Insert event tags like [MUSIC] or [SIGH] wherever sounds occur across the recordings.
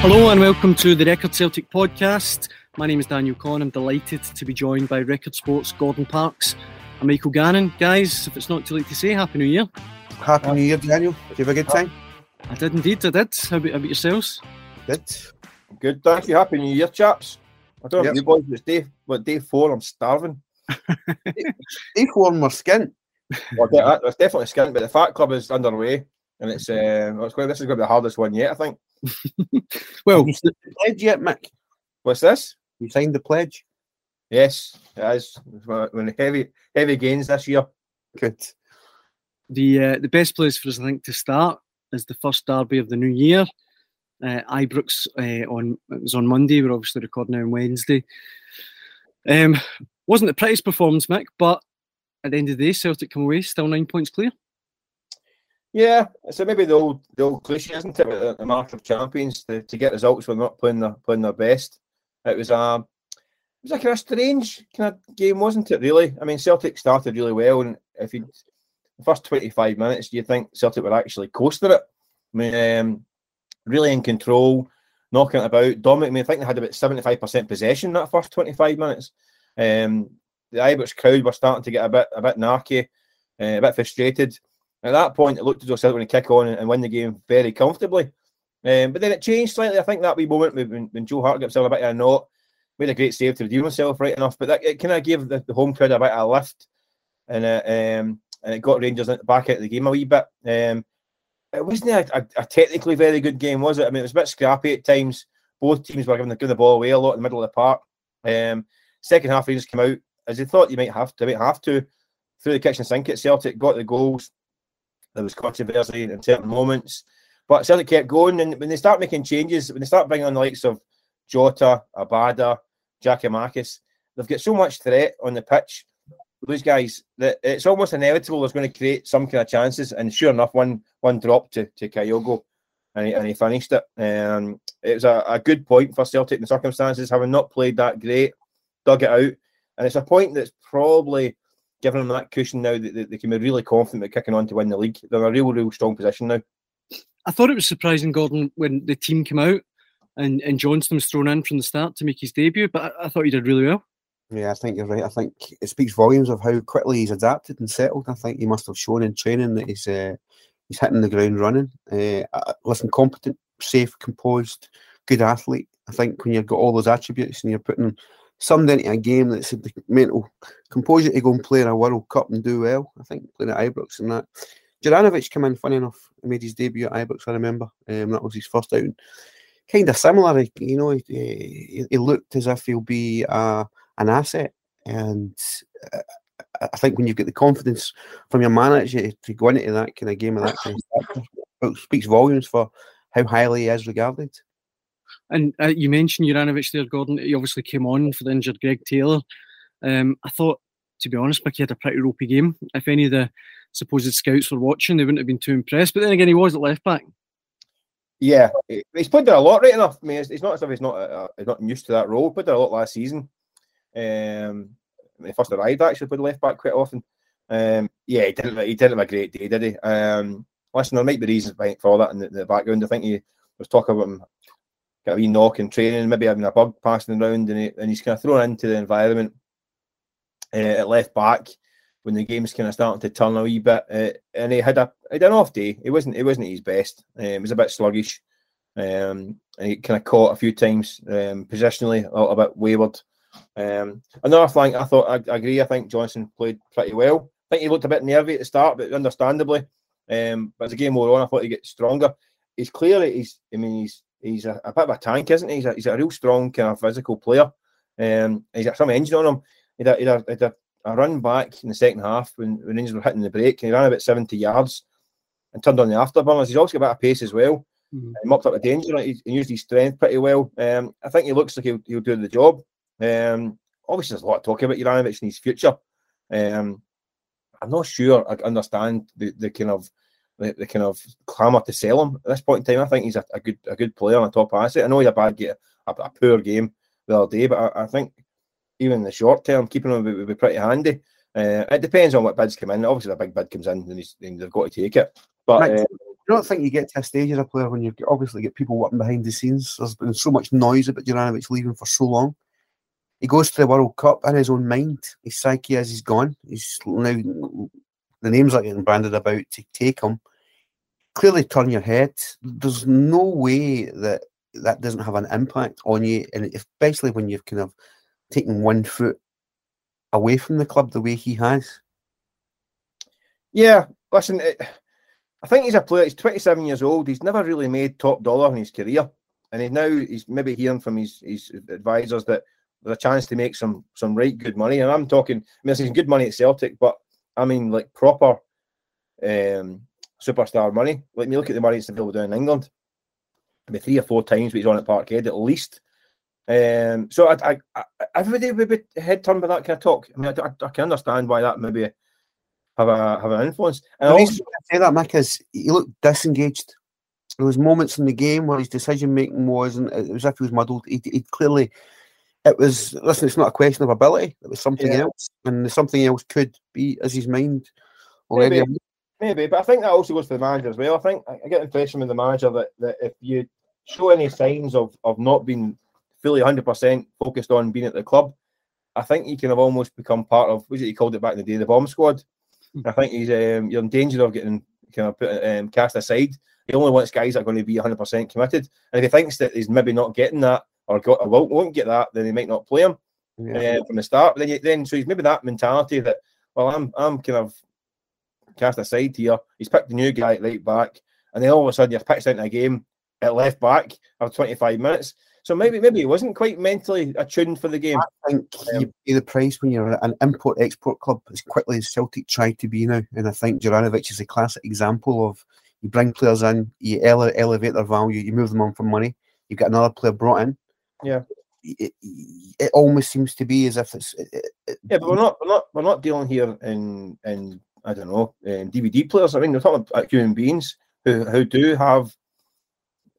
Hello and welcome to the Record Celtic podcast. My name is Daniel Conn. I'm delighted to be joined by Record Sports Gordon Parks and Michael Gannon. Guys, if it's not too late to say, Happy New Year. Happy New Year, Daniel. Did you have a good time? I did indeed, I did. How about, how about yourselves? Good. Good, thank you. Happy New Year, chaps. I don't know Yep. if you boys, it's day, what, day four, I'm starving. [LAUGHS] Day four more skin. Well, that- that's definitely skint, but the Fat Club is underway, and it's, uh, it's going, this is going to be the hardest one yet, I think. [LAUGHS] Well, You signed the pledge yet, Mick? What's this? You signed the pledge? Yes, it is. It's one- one of the heavy, heavy gains this year. Good. the uh, the best place for us, I think, to start is the first derby of the new year. Uh, Ibrox uh, on it was on Monday. We're obviously recording now on Wednesday. Um, wasn't the prettiest performance, Mick, but at the end of the day, Celtic come away still nine points clear. Yeah, so maybe the old the old cliche, isn't it? The, mark of champions to, to get results when they're not playing their playing their best. It was um it was a kind of strange kind of game, wasn't it? Really, I mean, Celtic started really well, and if you the first twenty five minutes, do you think Celtic were actually coasting it? I mean, um, really in control, knocking it about, dominant. I mean, I think they had about seventy five percent possession that first twenty five minutes. Um, the Ibrox crowd were starting to get a bit a bit narky, uh, a bit frustrated. At that point, it looked as though Celtic were going to kick on and, win the game very comfortably. Um, but then it changed slightly. I think that wee moment when, when Joe Hart got himself a bit of a knot, made a great save to redeem himself right enough. But that it kind of gave the, the home crowd a bit of a lift, and um, and it got Rangers back out of the game a wee bit. Um, it wasn't a, a, a technically very good game, was it? I mean, it was a bit scrappy at times. Both teams were giving the, giving the ball away a lot in the middle of the park. Um, second half, Rangers came out as they thought you might have to, might have to, through the kitchen sink at Celtic, got the goals. There was controversy in certain moments, but Celtic kept going. And when they start making changes, when they start bringing on the likes of Jota, Abada, Giakoumakis, they've got so much threat on the pitch. Those guys that it's almost inevitable there's going to create some kind of chances. And sure enough, one one dropped to to Kyogo, and he, and he finished it. Um, it was a, a good point for Celtic in the circumstances, having not played that great, dug it out, and it's a point that's probably given them that cushion now that they, they can be really confident about kicking on to win the league. They're in a real, real strong position now. I thought it was surprising, Gordon, when the team came out and, and Johnston was thrown in from the start to make his debut, but I, I thought he did really well. Yeah, I think you're right. I think it speaks volumes of how quickly he's adapted and settled. I think he must have shown in training that he's uh, he's hitting the ground running. Uh, uh, listen, competent, safe, composed, good athlete. I think when you've got all those attributes and you're putting summed into a game that's the mental composure to go and play in a World Cup and do well. I think playing at Ibrox and that. Juranovic came in, funny enough, he made his debut at Ibrox, I remember. Um, that was his first outing. Kind of similar, you know, he, looked as if he'll be uh, an asset. And uh, I think when you get the confidence from your manager to go into that kind of game of that kind of it speaks volumes for how highly he is regarded. And uh, you mentioned Juranovic there, Gordon. He obviously came on for the injured Greg Taylor. Um, I thought, to be honest, Mickey had a pretty ropey game. If any of the supposed scouts were watching, they wouldn't have been too impressed. But then again, he was at left back. Yeah, he's played there a lot, right enough. I mean, it's, not as if he's not uh, he's not used to that role. He played there a lot last season. Um, when he first arrived, actually played left back quite often. Um, yeah, he didn't he didn't have a great day, did he? Um, listen, there might be reasons for that in the, the background. I think he was talking about him a wee knock in training, maybe having a bug passing around, and, he, and he's kind of thrown into the environment uh, at left back when the game's kind of starting to turn a wee bit. Uh, and he had a he had an off day. It wasn't it wasn't his best. Um, he was a bit sluggish. Um, and he kind of caught a few times um, positionally, a little bit wayward. Um, another thing, I thought I, I agree. I think Johnston played pretty well. I think he looked a bit nervy at the start, but understandably. Um, but as the game wore on, I thought he get stronger. He's clearly he's. I mean, he's he's a, a bit of a tank, isn't he? He's a, he's a real strong kind of physical player. Um, he's got some engine on him. He had, a, he had, a, he had a, run back in the second half when, when Rangers were hitting the break, and he ran about 70 yards and turned on the afterburners. He's also got a bit of pace as well. Mm-hmm. He mopped up the danger. He, he used his strength pretty well. Um, I think he looks like he'll, he'll do the job. Um, obviously, there's a lot of talk about Juranovic and his future. Um, I'm not sure I understand the, the kind of the, the kind of clamour to sell him at this point in time. I think he's a, a good a good player and a top asset. I know he had a bad game, a, a poor game the other day, but I, I, think even in the short term, keeping him would, would be pretty handy. Uh, it depends on what bids come in. Obviously, a big bid comes in, and, and they've got to take it. But uh, you don't think you get to a stage as a player when you've obviously get people working behind the scenes. There's been so much noise about Juranovic leaving for so long. He goes to the World Cup in his own mind. His psyche as he's gone. He's now the names are getting branded about to take him. Clearly, turn your head. There's no way that that doesn't have an impact on you, and especially when you've kind of taken one foot away from the club the way he has. Yeah, listen, it, I think he's a player. He's 27 years old. He's never really made top dollar in his career, and he's now he's maybe hearing from his his advisors that there's a chance to make some some right good money. And I'm talking, I mean, there's good money at Celtic, but I mean like proper um, superstar money. Like me look at the money that's available down in England. Maybe three or four times, but he's on at Parkhead at least. Um, so I, I, I, everybody would be head turned by that kind of talk. I mean, I, I, I can understand why that maybe have a have an influence. And the also, reason I say that, Mick, is he looked disengaged. There was moments in the game where his decision making wasn't. it was as if he was muddled. He, he clearly, it was. Listen, it's not a question of ability. It was something yeah. else, and something else could be as his mind already. Maybe, maybe, but I think that also goes for the manager as well. I think I get the impression with the manager that, that if you show any signs of of not being fully 100% focused on being at the club, I think he can have almost become part of, was it he called it back in the day, the bomb squad. I think he's um, you're in danger of getting kind of put, um, cast aside. He only wants guys that are going to be 100% committed. And if he thinks that he's maybe not getting that or, got, or won't, won't get that, then they might not play him yeah. uh, from the start. But then, then so he's maybe that mentality that, well, I'm I'm kind of cast aside here. He's picked the new guy at right back, and then all of a sudden you're pitched into a game at left back after 25 minutes. So maybe maybe he wasn't quite mentally attuned for the game. I think um, you pay the price when you're an import export club as quickly as Celtic tried to be now. And I think Juranovic is a classic example of you bring players in, you ele- elevate their value, you move them on for money, you get another player brought in. Yeah. It, it almost seems to be as if it's it, it, yeah, but we're not we're not we're not dealing here in in I don't know um, in DVD players. I mean, we're talking about human beings who who do have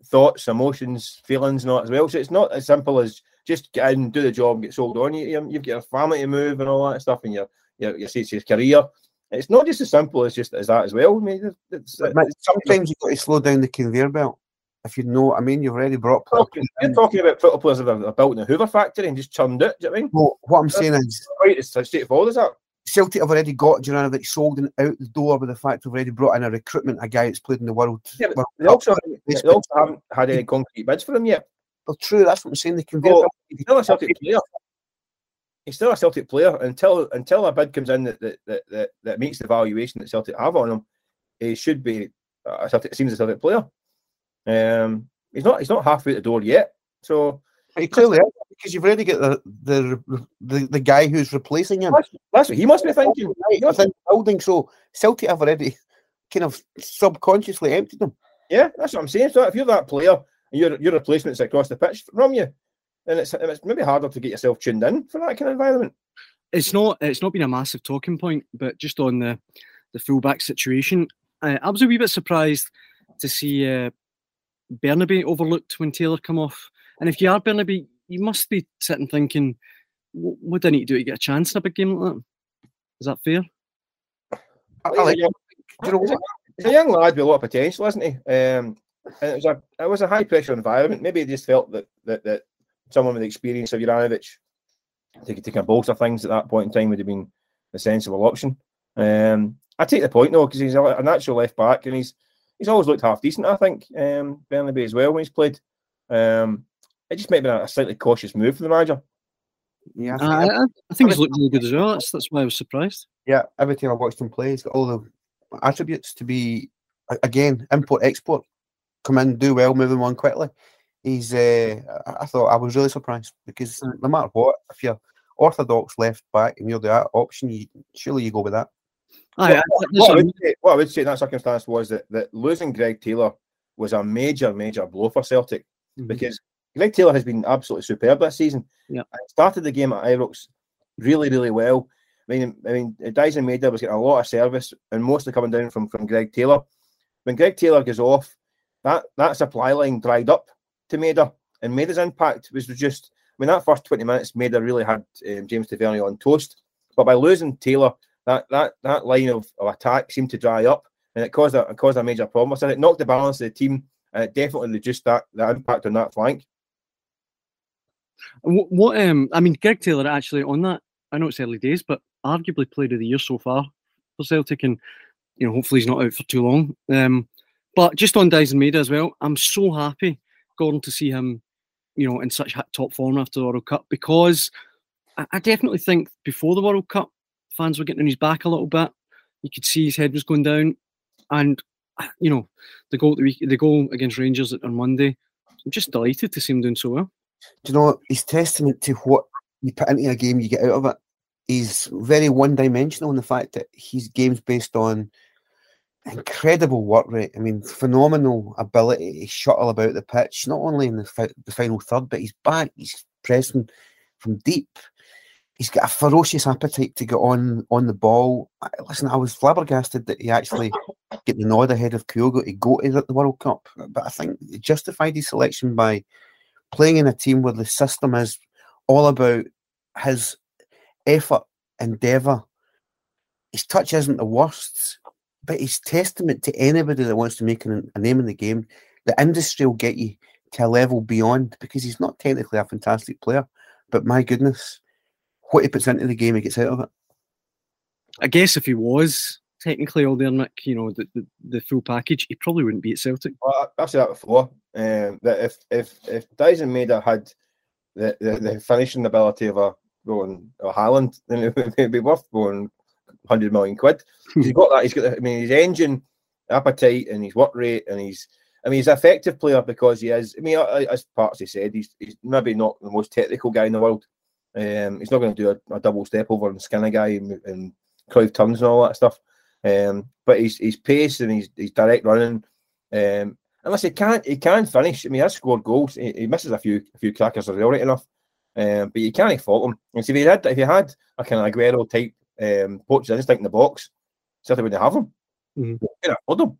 thoughts, emotions, feelings, not as well. So it's not as simple as just get in, do the job, get sold on. You, you've got a family to move and all that stuff, and your your your, your career. It's not just as simple as just as that as well. I mean, it's, it's, sometimes you've got to slow down the conveyor belt. If you know what I mean, you've already brought. Talking, you're talking about football players that are built in the Hoover factory and just churned it. Do you know what I mean? Well, what I'm That's saying is, right, it's straightforward, is that? Celtic have already got Juranovic sold and out the door with the fact they've already brought in a recruitment, a guy that's played in the world. Yeah, but they, also, they also haven't had any concrete bids for him yet. Well, true, that's what I'm saying. They can well, he's still a Celtic [LAUGHS] player. He's still a Celtic player until until a bid comes in that that, that, that, that meets the valuation that Celtic have on him. He should be a Celtic it seems a Celtic player. Um, he's not he's not halfway the door yet. So he clearly is because you've already got the the the, the guy who's replacing him. That's, that's what he must be thinking. Right, within building, so Celtic have already kind of subconsciously emptied them. Yeah, that's what I'm saying. So if you're that player and your your replacement's across the pitch from you, then it's it's maybe harder to get yourself tuned in for that kind of environment. It's not it's not been a massive talking point, but just on the the fullback situation, uh, I was a wee bit surprised to see uh, Bernabei overlooked when Taylor come off. And if you are Bernabei, you must be sitting thinking, what do I need to do to get a chance in a big game like that? Is that fair? I, like you know, he's a young lad with a lot of potential, isn't he? Um, and it was a it was a high pressure environment. Maybe he just felt that that, that someone with the experience of Juranovic taking to kind of things at that point in time would have been a sensible option. Um, I take the point though because he's a, natural left back and he's he's always looked half decent. I think um, Bernabei as well when he's played. Um, it just might be a slightly cautious move for the manager. Yeah, I think, uh, I think he's looked really good as well. That's that's why I was surprised. Yeah, every time I watched him play, he's got all the attributes to be again import export. Come in, do well, moving on quickly. he's. Uh, I thought I was really surprised because no matter what, if you're orthodox left back and you're the option, you, surely you go with that. Aye, what, what, I would say, what I would say in that circumstance was that, that losing Greg Taylor was a major, major blow for Celtic mm-hmm. because Greg Taylor has been absolutely superb this season. Yeah, started the game at Ibrox really, really well. I mean, I mean, Daizen Maeda was getting a lot of service and mostly coming down from from Greg Taylor. When Greg Taylor goes off, that that supply line dried up to Maeda, and Maeda's impact was reduced. I mean, that first twenty minutes, Maeda really had um, James Tavernier on toast. But by losing Taylor, that that that line of, of attack seemed to dry up, and it caused a it caused a major problem. So it knocked the balance of the team, and it definitely reduced that the impact on that flank. What, what um, I mean, Greg Taylor actually on that. I know it's early days, but arguably played of the year so far for Celtic, and you know hopefully he's not out for too long. Um, but just on Daizen Maeda as well, I'm so happy, Gordon, to see him, you know, in such top form after the World Cup because I definitely think before the World Cup, fans were getting on his back a little bit. You could see his head was going down, and uh, you know, the goal the, week, the goal against Rangers on Monday. I'm just delighted to see him doing so well. Do you know, he's testament to what you put into a game, you get out of it he's very one dimensional in the fact that his game's based on incredible work rate. I mean, phenomenal ability to shuttle about the pitch, not only in the, fi- the final third, but he's back, he's pressing from deep. He's got a ferocious appetite to get on on the ball. Listen, I was flabbergasted that he actually get the nod ahead of Kyogo to go to the World Cup. But I think he justified his selection by playing in a team where the system is all about his effort, endeavour. His touch isn't the worst, but he's testament to anybody that wants to make a name in the game. The industry will get you to a level beyond because he's not technically a fantastic player, but my goodness, what he puts into the game, he gets out of it. I guess if he was technically all there, Mick, you know, the, the, the full package, he probably wouldn't be at Celtic. Well, I've said that before. Um, that if if if Daizen Maeda had the, the, the finishing ability of a going or Haaland, then it would be worth going hundred million quid. [LAUGHS] he's got that. He's got. I mean, his engine appetite and his work rate, and he's. I mean, he's an effective player because he is. I mean, as Parksy said, he's, he's maybe not the most technical guy in the world. Um, he's not going to do a, a, double step over and skin a guy and, and Cruyff turns and all that stuff. Um, but he's his pace and his, his direct running. Um, unless he can't, he can finish. I mean, he has scored goals. He, he misses a few a few crackers as well, right enough. Um, but you can't fault him. And so if you had if you had a kind of Aguero type um, poacher's instinct in the box, certainly wouldn't have him. Mm-hmm. You afford him.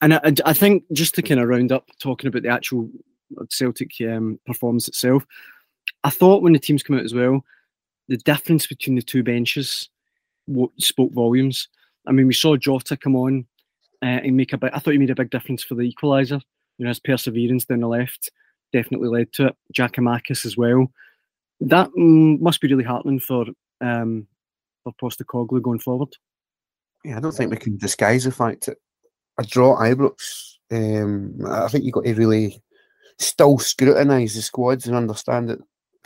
And I, I, think just to kind of round up talking about the actual Celtic um, performance itself, I thought when the teams come out as well, the difference between the two benches spoke volumes. I mean, we saw Jota come on uh, and make a. I thought he made a big difference for the equaliser. You know, his perseverance down the left definitely led to it. Giakoumakis as well. That mm, must be really heartening for um, for Postecoglou going forward. Yeah, I don't think we can disguise the fact that a draw at Ibrox. Um, I think you've got to really still scrutinise the squads and understand that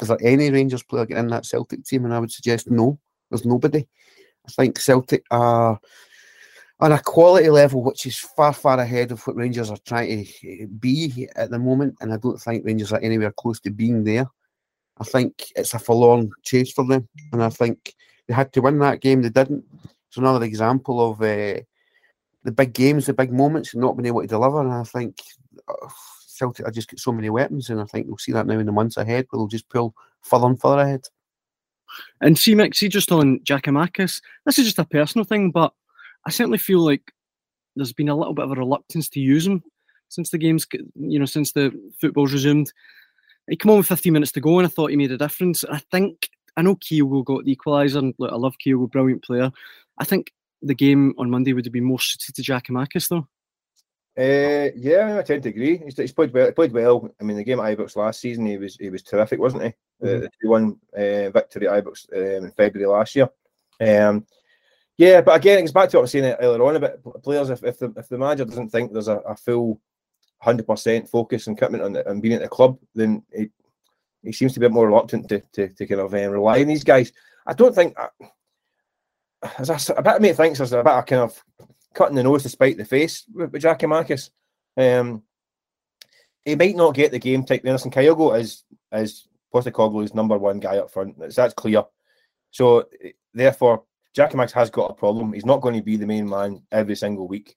is there any Rangers player getting in that Celtic team? And I would suggest no, there's nobody. I think Celtic are on a quality level which is far, far ahead of what Rangers are trying to be at the moment. And I don't think Rangers are anywhere close to being there. I think it's a forlorn chase for them. And I think they had to win that game. They didn't. It's another example of uh, the big games, the big moments, and not being able to deliver. And I think uh, Celtic are just got so many weapons. And I think we'll see that now in the months ahead where they'll just pull further and further ahead. And see, see just on Giakoumakis, this is just a personal thing, but I certainly feel like there's been a little bit of a reluctance to use him since the game's, you know, since the football's resumed. He came on with 15 minutes to go, and I thought he made a difference. I think I know Kyogo got the equaliser, and look, I love Kyogo, brilliant player. I think the game on Monday would have been more suited to Giakoumakis, though. Uh, yeah, I tend to agree. He's, he's played well. Played well. I mean, the game at Ibrox last season, he was he was terrific, wasn't he? Mm-hmm. The two one uh, victory at Ibrox um, in February last year. Um, yeah, but again, it it's back to what I was saying earlier on about players. If, if the if the manager doesn't think there's a, a full hundred percent focus and commitment on, on being at the club, then he, he seems to be a bit more reluctant to, to, to kind of um, rely on these guys. I don't think. Uh, as a, a bit of me thinks there's a bit of kind of cutting the nose to spite the face with, with Giakoumakis. Um, he might not get the game type. Listen, Kyogo is is Postecoglou's number one guy up front. That's, that's clear. So therefore, Giakoumakis has got a problem. He's not going to be the main man every single week.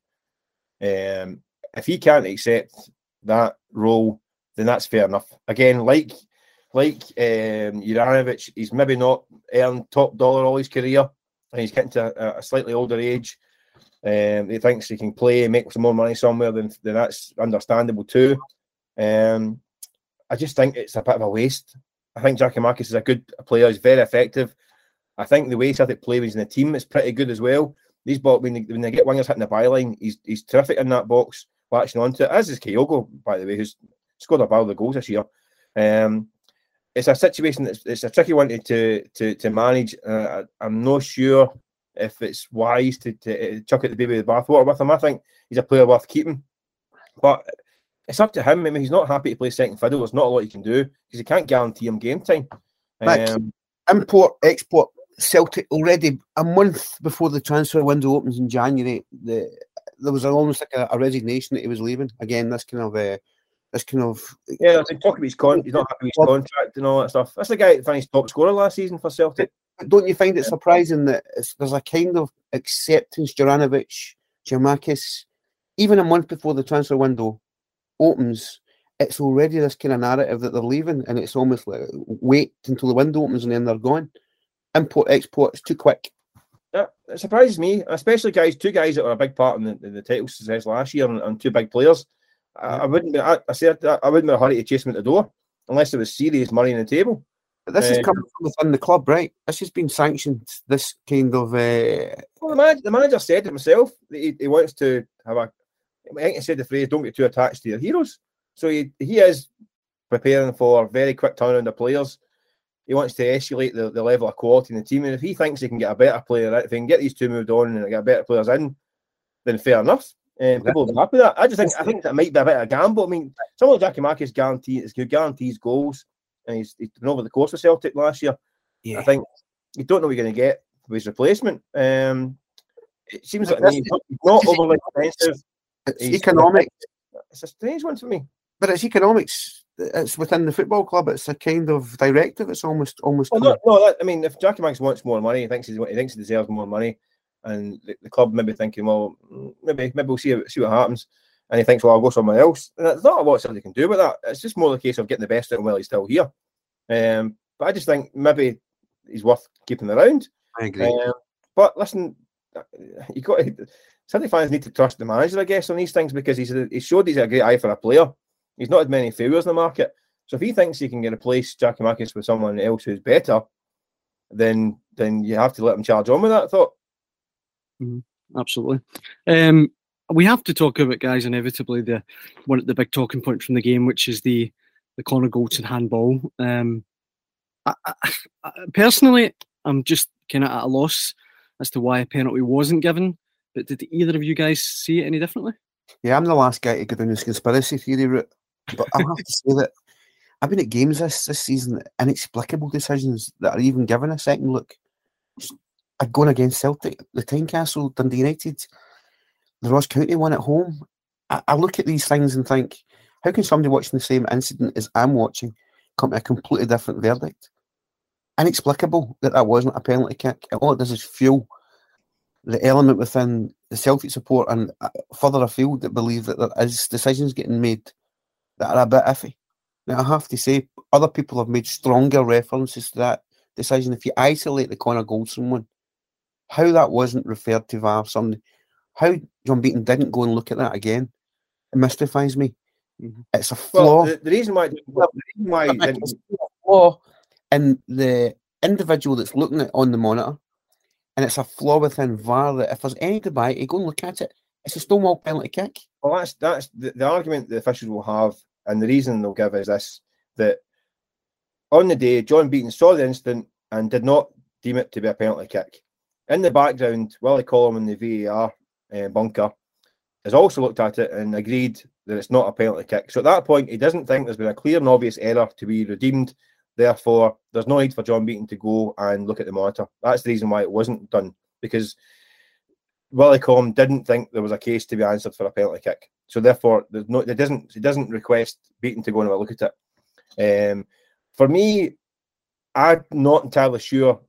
Um, if he can't accept that role, then that's fair enough. Again, like like um, Juranovic, he's maybe not earned top dollar all his career, and he's getting to a, a slightly older age. Um, he thinks he can play and make some more money somewhere, then, then that's understandable too. Um, I just think it's a bit of a waste. I think Giakoumakis is a good player. He's very effective. I think the way Celtic play when he's in the team is pretty good as well. These ball when they, when they get wingers hitting the byline, he's he's terrific in that box, latching onto it. As is Kyogo, by the way, who's scored a of the goals this year. Um, it's a situation that's it's a tricky one to to to manage. Uh, I'm not sure if it's wise to, to chuck it the baby with the bathwater with him. I think he's a player worth keeping, but it's up to him. I mean, he's not happy to play second fiddle. There's not a lot you can do because you can't guarantee him game time. Um, import, export, Celtic already a month before the transfer window opens in January. The, there was almost like a, a, resignation that he was leaving. Again, this kind of uh, this kind of yeah. They talk about his con. He's not happy with his contract and all that stuff. That's the guy that finished top scorer last season for Celtic. Don't you find it surprising that there's a kind of acceptance, Juranovic, Giakoumakis, even a month before the transfer window opens, it's already this kind of narrative that they're leaving, and it's almost like wait until the window opens and then they're gone. Import export is too quick. Yeah, it surprises me, especially guys, two guys that were a big part in the, the, the title success last year, and, and two big players. I, I wouldn't. Be, I, I said I wouldn't be in a hurry to chase them at the door unless there was serious money on the table. This uh, is coming from within the club, right? This has been sanctioned. This kind of. Uh... Well, the, man, the manager said it himself that he, he wants to have a I think he said the phrase, don't get too attached to your heroes. So he, he is preparing for very quick turnaround of players. He wants to escalate the, the level of quality in the team. And if he thinks he can get a better player, if he can get these two moved on and get better players in, then fair enough. Um, people will be happy with that. I just think I think that might be a bit of a gamble. I mean, someone like Giakoumakis guarantees guarantees goals, and he's, he's been over the course of Celtic last year. Yeah. I think you don't know what you're going to get with his replacement. Um, it seems like he's not overly expensive. It's economics. It's a strange one for me. But it's economics. It's within the football club. It's a kind of directive. It's almost almost. Well, no, no that, I mean, if Giakoumakis wants more money, he thinks he thinks he deserves more money, and the, the, club maybe thinking, well, maybe maybe we'll see see what happens, and he thinks, well, I'll go somewhere else. And there's not a lot somebody can do with that. It's just more the case of getting the best out of him while he's still here. Um, but I just think maybe he's worth keeping around. I agree. Um, but listen, you got to, City fans need to trust the manager, I guess, on these things because he's he showed he's a great eye for a player. He's not had many failures in the market. So if he thinks he can get replace Giakoumakis with someone else who's better, then then you have to let him charge on with that thought. Mm-hmm. Absolutely. Um, we have to talk about guys inevitably the one of the big talking point from the game, which is the the Connor Goldson handball. Um, I, I, I, personally, I'm just kind of at a loss as to why a penalty wasn't given. But did either of you guys see it any differently? Yeah, I'm the last guy to go down this conspiracy theory route. But I have to say that I've been at games this, this season, inexplicable decisions that are even given a second look. I've gone against Celtic, the Tynecastle, Dundee United, the Ross County one at home. I, I, look at these things and think, how can somebody watching the same incident as I'm watching come to a completely different verdict? Inexplicable that that wasn't a penalty kick. All it does is fuel the element within the Celtic support and uh, further afield that believe that there is decisions getting made that are a bit iffy. Now, I have to say, other people have made stronger references to that decision. If you isolate the Connor Goldson one, how that wasn't referred to via somebody, how John Beaton didn't go and look at that again, it mystifies me. Mm-hmm. It's a flaw. Well, the, the, reason why, well, the reason why it's a flaw in the individual that's looking at on the monitor and it's a flaw within VAR that if there's any debate, you go and look at it. It's a stonewall penalty kick. Well, that's that's the, the argument the officials will have, and the reason they'll give is this: that on the day, John Beaton saw the incident and did not deem it to be a penalty kick. In the background, Willie Collum in the VAR uh, bunker has also looked at it and agreed that it's not a penalty kick. So at that point, he doesn't think there's been a clear and obvious error to be redeemed Therefore, there's no need for John Beaton to go and look at the monitor. That's the reason why it wasn't done because Willie Collum didn't think there was a case to be answered for a penalty kick. So therefore, there's no, it doesn't, it doesn't request Beaton to go and have a look at it. Um, for me, I'm not entirely sure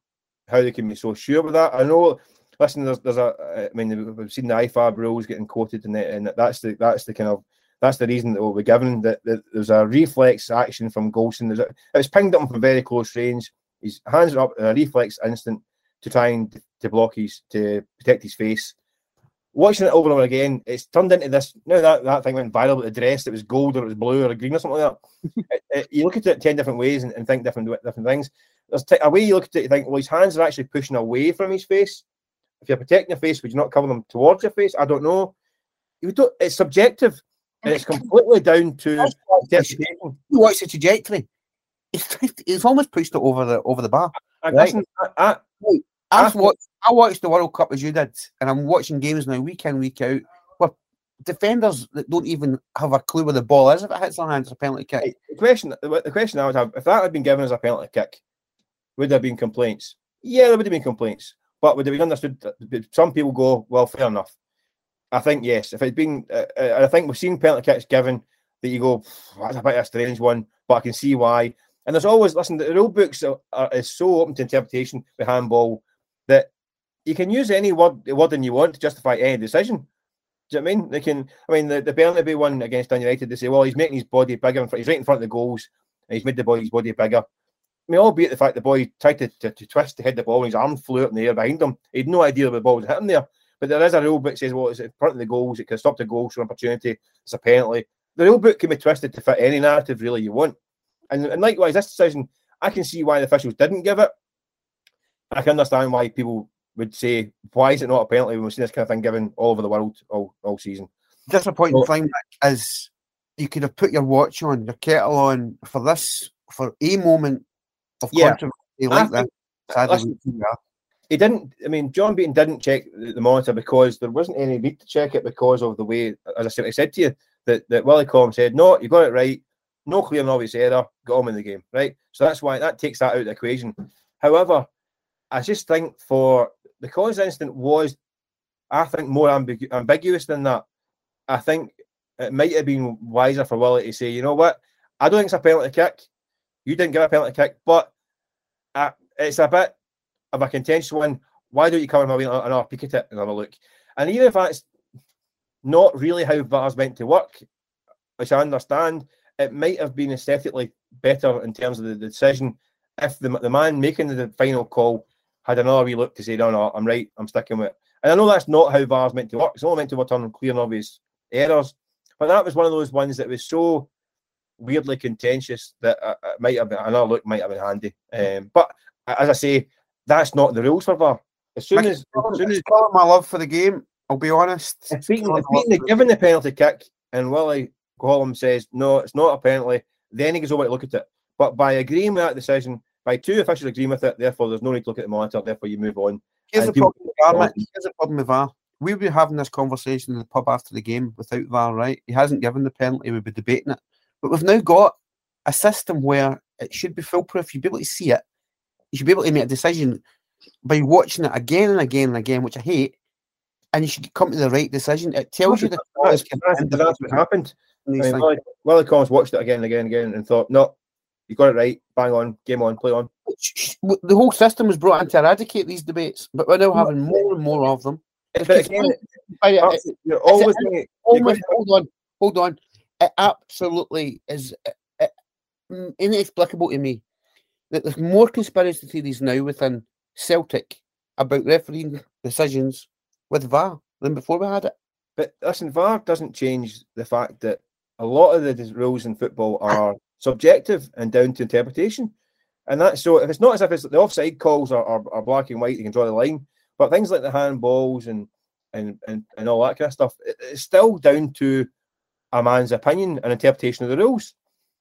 how they can be so sure with that. I know. Listen, there's, there's a. I mean, we've seen the IFAB rules getting quoted, and, and that's the that's the kind of that's the reason that we'll be given that, that there's a reflex action from Goldson. There's a, it was pinged up from very close range. His hands are up in a reflex instant to try and to block his to protect his face. Watching it over and over again, it's turned into this. Now that, that thing went viral with the dress, it was gold or it was blue or green or something like that. [LAUGHS] it, it, you look at it ten different ways and, and think different different things. There's t- a way you look at it, you think, well, his hands are actually pushing away from his face. If you're protecting your face, would you not cover them towards your face? I don't know. You don't, it's subjective and it's completely down to. You watch the trajectory. It's, [LAUGHS] it's almost pushed it over the over the bar. I, right? I, I, I've watched, I watched the World Cup as you did, and I'm watching games now week in, week out, where defenders that don't even have a clue where the ball is if it hits their hands, a penalty kick. The question, the question I would have, if that had been given as a penalty kick, would there have been complaints? Yeah, there would have been complaints, but would have been understood? Some people go, well, fair enough. I think yes. If it's been, uh, uh, I think we've seen penalty kicks given that you go, that's a bit of a strange one, but I can see why. And there's always listen. The rule books are, are, is so open to interpretation with handball that you can use any word wording you want to justify any decision. Do you know what I mean? They can. I mean, the, the Bernabeu one against Man United, they say, well, he's making his body bigger. In front, he's right in front of the goals, and he's made the body's body bigger. Mean, albeit the fact the boy tried to, to, to twist to hit the ball and his arm flew up in the air behind him. He had no idea the ball was hitting there. But there is a rule book that says, well, it's in front of the goals, it can stop the goals from opportunity, it's a penalty. The rule book can be twisted to fit any narrative really you want. And, and likewise, this decision, I can see why the officials didn't give it. I can understand why people would say, why is it not a penalty when we've seen this kind of thing given all over the world all, all season? Disappointing well, thing is you could have put your watch on, your kettle on for this, for a moment of yeah, controversy like that. Listen, he didn't. I mean, John Beaton didn't check the monitor because there wasn't any need to check it because of the way, as I said, I said to you that that Willie Collum said, "No, you got it right. No clear and obvious error. Got him in the game, right?" So that's why that takes that out of the equation. However, I just think for the Collins incident was, I think, more ambigu- ambiguous than that. I think it might have been wiser for Willie to say, you know what, I don't think it's a penalty kick. You didn't give a penalty kick, but uh, it's a bit of a contentious one. Why don't you come and have another peek at it and have a look? And even if that's not really how VAR's meant to work, which I understand, it might have been aesthetically better in terms of the decision if the, the man making the final call had another wee look to say, no, no, I'm right, I'm sticking with it. And I know that's not how VAR's meant to work. It's only meant to on clear and obvious errors. But that was one of those ones that was so weirdly contentious that uh, might have been another look might have been handy. Um, but as I say, that's not the rules for VAR. As soon as, as, soon as my love for the game, I'll be honest. If Beaton, if Beaton given the penalty kick and Willie Collum says no, it's not a penalty, then he goes over to look at it. But by agreeing with that decision, by two officials agreeing with it, therefore there's no need to look at the monitor, therefore you move on. Here's the problem with VAR, Here's the problem with VAR. We'd be having this conversation in the pub after the game without VAR, right? He hasn't given the penalty, we'd be debating it. But we've now got a system where it should be foolproof. You'd be able to see it. You should be able to make a decision by watching it again and again and again, which I hate, and you should come to the right decision. It tells you that that's, that's, that's what happened. I mean, Willie, watched it again and again and again and thought, no, you got it right, bang on, game on, play on. The whole system was brought in to eradicate these debates, but we're now having more and more of them. But again, it, you're always, it, almost, hold on, hold on. It absolutely is mm, inexplicable to me that there's more conspiracy theories now within Celtic about refereeing decisions with VAR than before we had it. But listen, VAR doesn't change the fact that a lot of the rules in football ah. are subjective and down to interpretation. And that's so if it's not as if it's the offside calls are, are, are black and white, you can draw the line. But things like the handballs and and and, and all that kind of stuff, it, it's still down to a man's opinion and interpretation of the rules.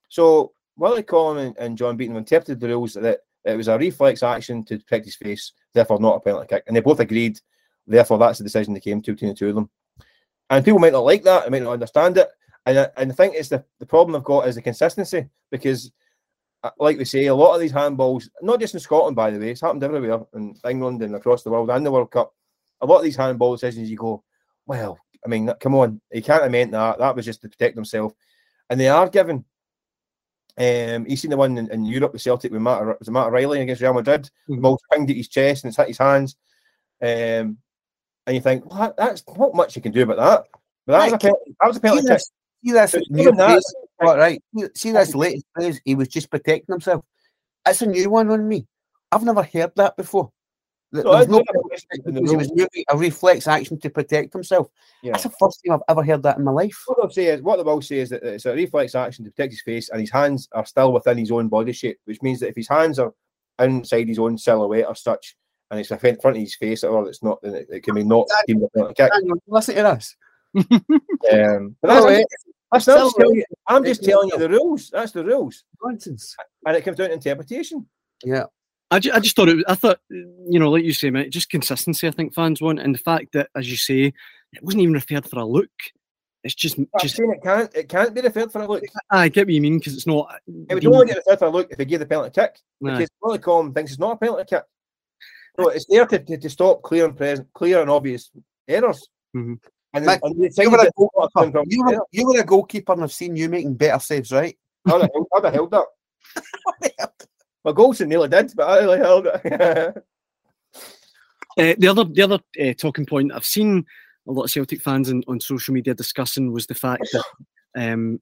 So Willie Collum and, and John Beaton interpreted the rules that it was a reflex action to protect his face, therefore not a penalty kick. And they both agreed, therefore that's the decision they came to between the two of them. And people might not like that, they might not understand it. And I, and I think it's the, the problem I've got is the consistency because, uh, like we say, a lot of these handballs, not just in Scotland, by the way, it's happened everywhere in England and across the world and the World Cup. a lot of these handball decisions, you go, well, I mean, come on, he can't have meant that. That was just to protect himself, and they are given. Um, he's seen the one in, in Europe with Celtic with Matt, was Matt O'Riley against Real Madrid. Mm-hmm. Ball pinged at his chest and it's hit his hands. Um, and you think, well, that's not much you can do about that. But that, right. was, a penalty, that was a penalty kick. See this, new that, what, right? See this latest phrase. He was just protecting himself. It's a new one on me. I've never heard that before. No, no he was moving a reflex action to protect himself. Yeah. That's the first time I've ever heard that in my life. What they'll say is, what they will say is that it's a reflex action to protect his face, and his hands are still within his own body shape, which means that if his hands are inside his own silhouette or such, and it's in front of his face, or it's not, then it, it can be not deemed a kick. Listen to this. um, but that's, it. That's you, I'm just telling you the rules. That's the rules. Nonsense. And it comes down to interpretation. Yeah. I, ju- I just thought it. I thought you know, like you say, mate, just consistency. I think fans want, and the fact that, as you say, it wasn't even referred for a look. It's just, I'm just saying it can't, it can't be referred for a look. I get what you mean because it's not. It would only get referred for a look if they give the penalty kick. Because Willie Collum thinks it's not a penalty kick. So it's there to, to, to stop clear and present, clear and obvious errors. Mm-hmm. And, Mick, and you, were goalkeeper, you, were, you, were a goalkeeper, and I've seen you making better saves, right? I'd have, I'd have held that. [LAUGHS] My Goldson nearly did, but I really held it. [LAUGHS] uh, the other, the other uh, talking point I've seen a lot of Celtic fans in, on social media discussing was the fact that um,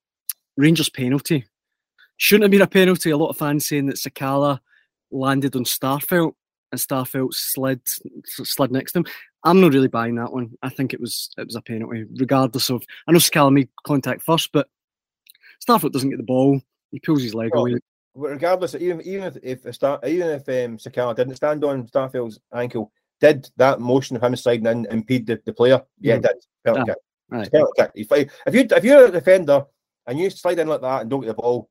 Rangers penalty shouldn't have been a penalty. A lot of fans saying that Sakala landed on Starfelt and Starfelt slid slid next to him. I'm not really buying that one. I think it was it was a penalty, regardless of. I know Sakala made contact first, but Starfelt doesn't get the ball. He pulls his leg well, away regardless, even even if if even if um, Sakala didn't stand on Starfelt's ankle, did that motion of him sliding in impede the, the player? Yeah, mm. did. Penalty ah, kick. Penalty kick. If, you if you're a defender and you slide in like that and don't get the ball,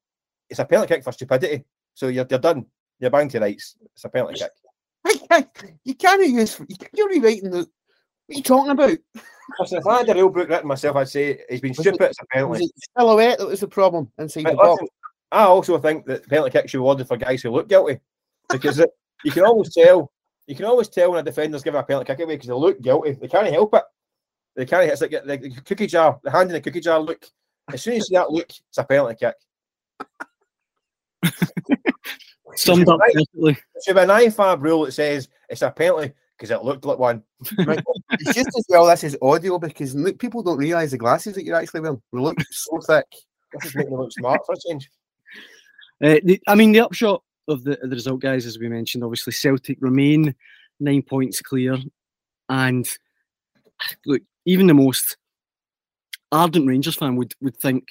it's a penalty kick for stupidity. So you're, you're done. You're banged to rights. It's a penalty kick. You can't use. You're rewriting the. What are you talking about? If I had a real book written myself, I'd say he's been stupid. It, it's a penalty. Was silhouette that was the problem inside but the box. I also think that penalty kicks should be awarded for guys who look guilty because it, [LAUGHS] you can always tell. You can always tell when a defender's giving a penalty kick away because they look guilty. They can't help it. They can't. It's like the, the cookie jar, the hand in the cookie jar look. As soon as you see that look, it's a penalty kick. [LAUGHS] Summed up perfectly. It should be an IFAB rule that says it's a penalty because it looked like one. [LAUGHS] it's just as well this is audio because look, people don't realise the glasses that you're actually wearing. They look so thick. This is making me look smart for a change. Uh, the, I mean, the upshot of the, the result, guys, as we mentioned, obviously Celtic remain nine points clear, and look, even the most ardent Rangers fan would would think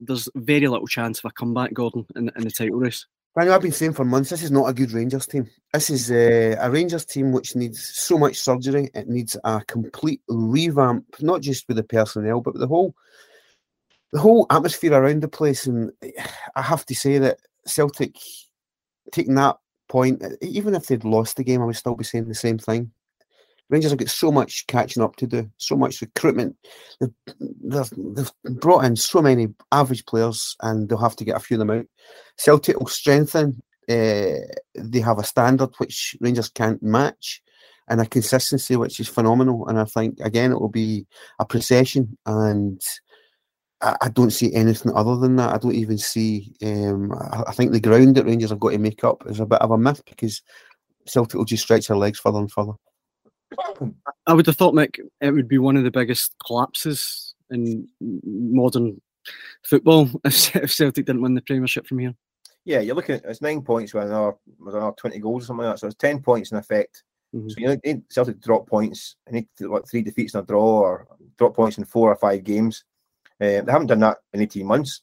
there's very little chance of a comeback, Gordon, in, in the title race. I Daniel, I've been saying for months, this is not a good Rangers team. This is uh, a Rangers team which needs so much surgery. It needs a complete revamp, not just with the personnel, but with the whole the whole atmosphere around the place. And I have to say that Celtic taking that point, even if they'd lost the game, I would still be saying the same thing. Rangers have got so much catching up to do, so much recruitment. They've, they've, they've, brought in so many average players, and they'll have to get a few of them out. Celtic will strengthen. Uh, they have a standard which Rangers can't match, and a consistency which is phenomenal. And I think again it will be a procession, and I, I don't see anything other than that. I don't even see. Um, I, I, think the ground that Rangers have got to make up is a bit of a myth because Celtic will just stretch their legs further and further. I would have thought, Mick, it would be one of the biggest collapses in modern football [LAUGHS] if, if Celtic didn't win the Premiership from here. Yeah, you're looking at it's nine points with another, with another 20 goals or something like that. So it's 10 points in effect. Mm-hmm. So you need Celtic to drop points. I need to, what, three defeats and a draw or drop points in four or five games. Uh, they haven't done that in 18 months.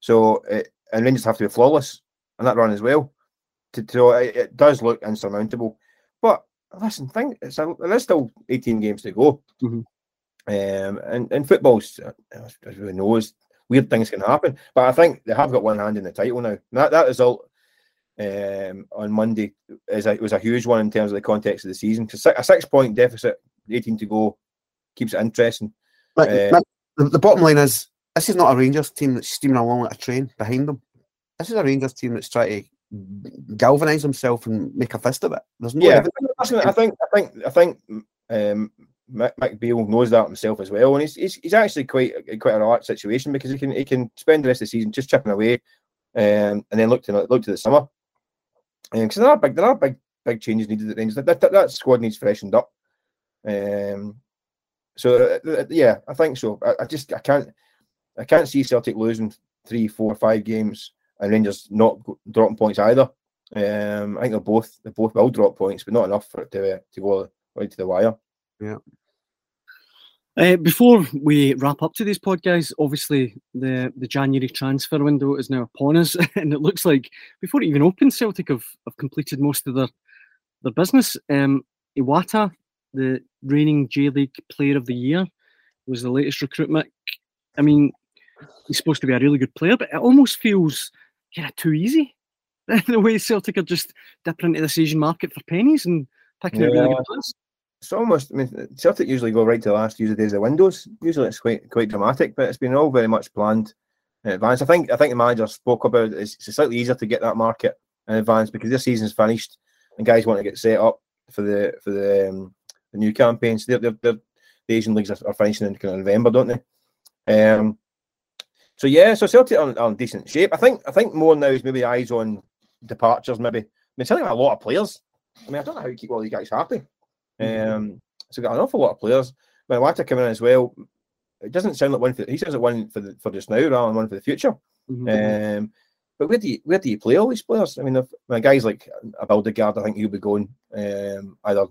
So, uh, and Rangers have to be flawless on that run as well. To, so it, it does look insurmountable. But listen, think it's a, there's still 18 games to go. Mm-hmm. Um, and, and football's, uh, as everyone knows, weird things can happen. But I think they have got one hand in the title now. That, that result um, on Monday is a, was a huge one in terms of the context of the season. Because a six point deficit, 18 to go, keeps it interesting. uh, the, the bottom line is this is not a Rangers team that's steaming along like a train behind them. This is a Rangers team that's trying to galvanise himself and make a fist of it. There's no yeah. I think I think I think Um, Mick, Beale knows that himself as well, and he's, he's, he's actually quite quite an relaxed situation because he can he can spend the rest of the season just chipping away, um, and then look to look to the summer. Because um, there are big there are big big changes needed at Rangers. That, that, that squad needs freshened up. Um, so uh, uh, yeah, I think so. I, I, just I can't I can't see Celtic losing three, four, five games and Rangers not dropping points either. Um, I think they're both they both will drop points, but not enough for it to uh, to go right to the wire. Yeah. Uh, before we wrap up today's podcast, obviously the, the January transfer window is now upon us, [LAUGHS] and it looks like before it even opens, Celtic have, have completed most of their their business. Um, Iwata, the reigning J League Player of the Year, was the latest recruitment. I mean, he's supposed to be a really good player, but it almost feels kind yeah of too easy. [LAUGHS] the way Celtic are just dipping into the Asian market for pennies and picking yeah. really good players it's almost. I mean, Celtic usually go right to the last user days of the windows. Usually, it's quite quite dramatic, but it's been all very much planned in advance. I think I think the manager spoke about it. It's, it's slightly easier to get that market in advance because this season's finished and guys want to get set up for the for the, um, the new campaigns. They're, they're, they're, the Asian leagues are, are, finishing in kind of November, don't they? Um, so yeah, so Celtic are, are, in decent shape. I think I think more now is maybe eyes on departures. Maybe I mean, Celtic a lot of players. I mean, I don't know how you keep all these guys happy. Mm-hmm. Um, so got an awful lot of players. When Wata coming in as well, it doesn't sound like one for he says it one for the for just now rather than one for the future. Mm-hmm. Um, but where do you where do you play all these players? I mean, if, when guys like Abildgaard, I think he'll be going um, either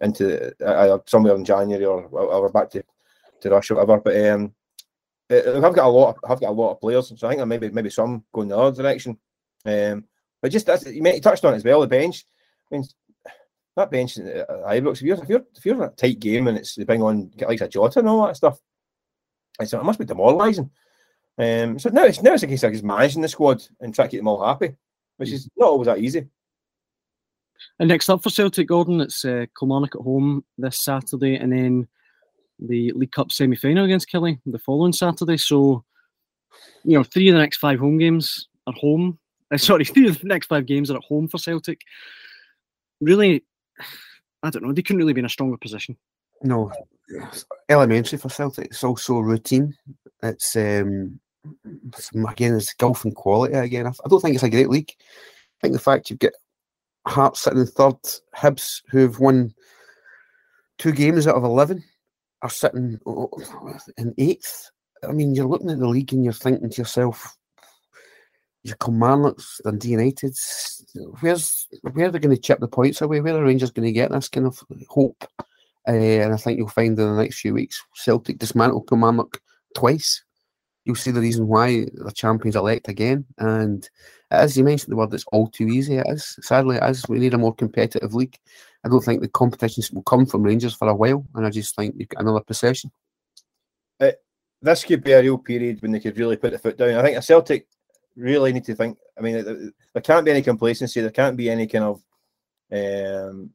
into either somewhere in January or, or, back to, to Russia, or whatever. But um, I've got a lot. Of, I've got a lot of players, so I think maybe maybe some going the other direction. Um, but just that's you touched on it as well. The bench. I mean, that bench at Ibrox, if you're if you're if you're in a tight game and it's they bring on get like a Jota and all that stuff, it's, it must be demoralising. Um, so now it's now it's a case of just managing the squad and try to keep them all happy, which is not always that easy. And next up for Celtic Gordon, it's uh, Kilmarnock at home this Saturday, and then the League Cup semi final against Killie the following Saturday. So, you know, three of the next five home games are home. Uh, sorry, [LAUGHS] three of the next five games are at home for Celtic. Really, I don't know. They couldn't really be in a stronger position. No, elementary for Celtic. It's also routine. It's um, again, it's golf and quality again. I don't think it's a great league. I think the fact you've got Hearts sitting in third, Hibs who've won two games out of eleven are sitting in eighth. I mean, you're looking at the league and you're thinking to yourself, your Kilmarnocks, Dundee United, where's where are they going to chip the points away? Where are Rangers going to get this kind of hope? Uh, and I think you'll find in the next few weeks, Celtic dismantle Kilmarnock twice. You'll see the reason why the champions elect again. And as you mentioned the word, it's all too easy. It is. Sadly, as We need a more competitive league. I don't think the competitions will come from Rangers for a while. And I just think you've got another possession. This could be a real period when they could really put the foot down. I think a Celtic really need to think. I mean, there can't be any complacency. There can't be any kind of um,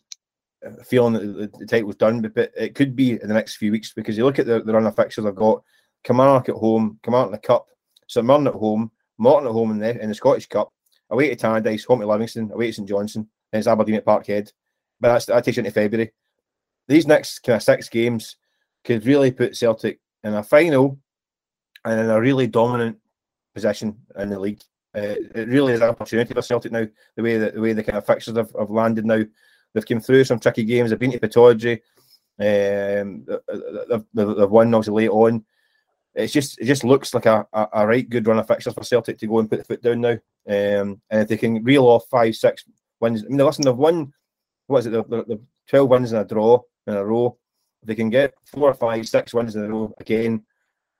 feeling that the, the title's done. But it could be in the next few weeks because you look at the, the run of fixtures I've got. Kilmarnock at home, Kilmarnock in the Cup, St Mirren at home, Morton at home in the in the Scottish Cup, away to Tannadice, home to Livingston, away to St Johnstone, then it's Aberdeen at Parkhead. But that's that takes you into February. These next kind of six games could really put Celtic in a final and in a really dominant position in the league. Uh, it really is an opportunity for Celtic now. The way that the way the kind of fixtures have, have landed now, they've come through some tricky games. They've been to Pittodrie. Um, they've, they've won obviously late on. It's just it just looks like a, a, a, right good run of fixtures for Celtic to go and put the foot down now. Um, and if they can reel off five, six wins, I mean, listen, they've won what is it? The, twelve wins in a draw in a row. If they can get four or five, six wins in a row again,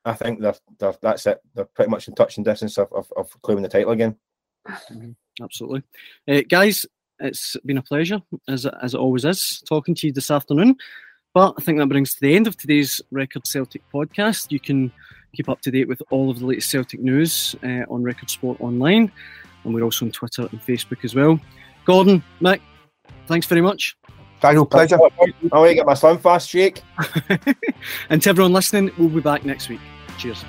I think they're, they're that's it. They're pretty much in touch and distance of, of, of claiming the title again. Mm-hmm. Absolutely, uh, guys. It's been a pleasure, as as it always is, talking to you this afternoon. But I think that brings to the end of today's Record Celtic podcast. You can keep up to date with all of the latest Celtic news uh, on Record Sport Online, and we're also on Twitter and Facebook as well. Gordon, Mick, thanks very much. Daniel, pleasure. I want to get my slim fast Jake. [LAUGHS] and to everyone listening, we'll be back next week. Cheers.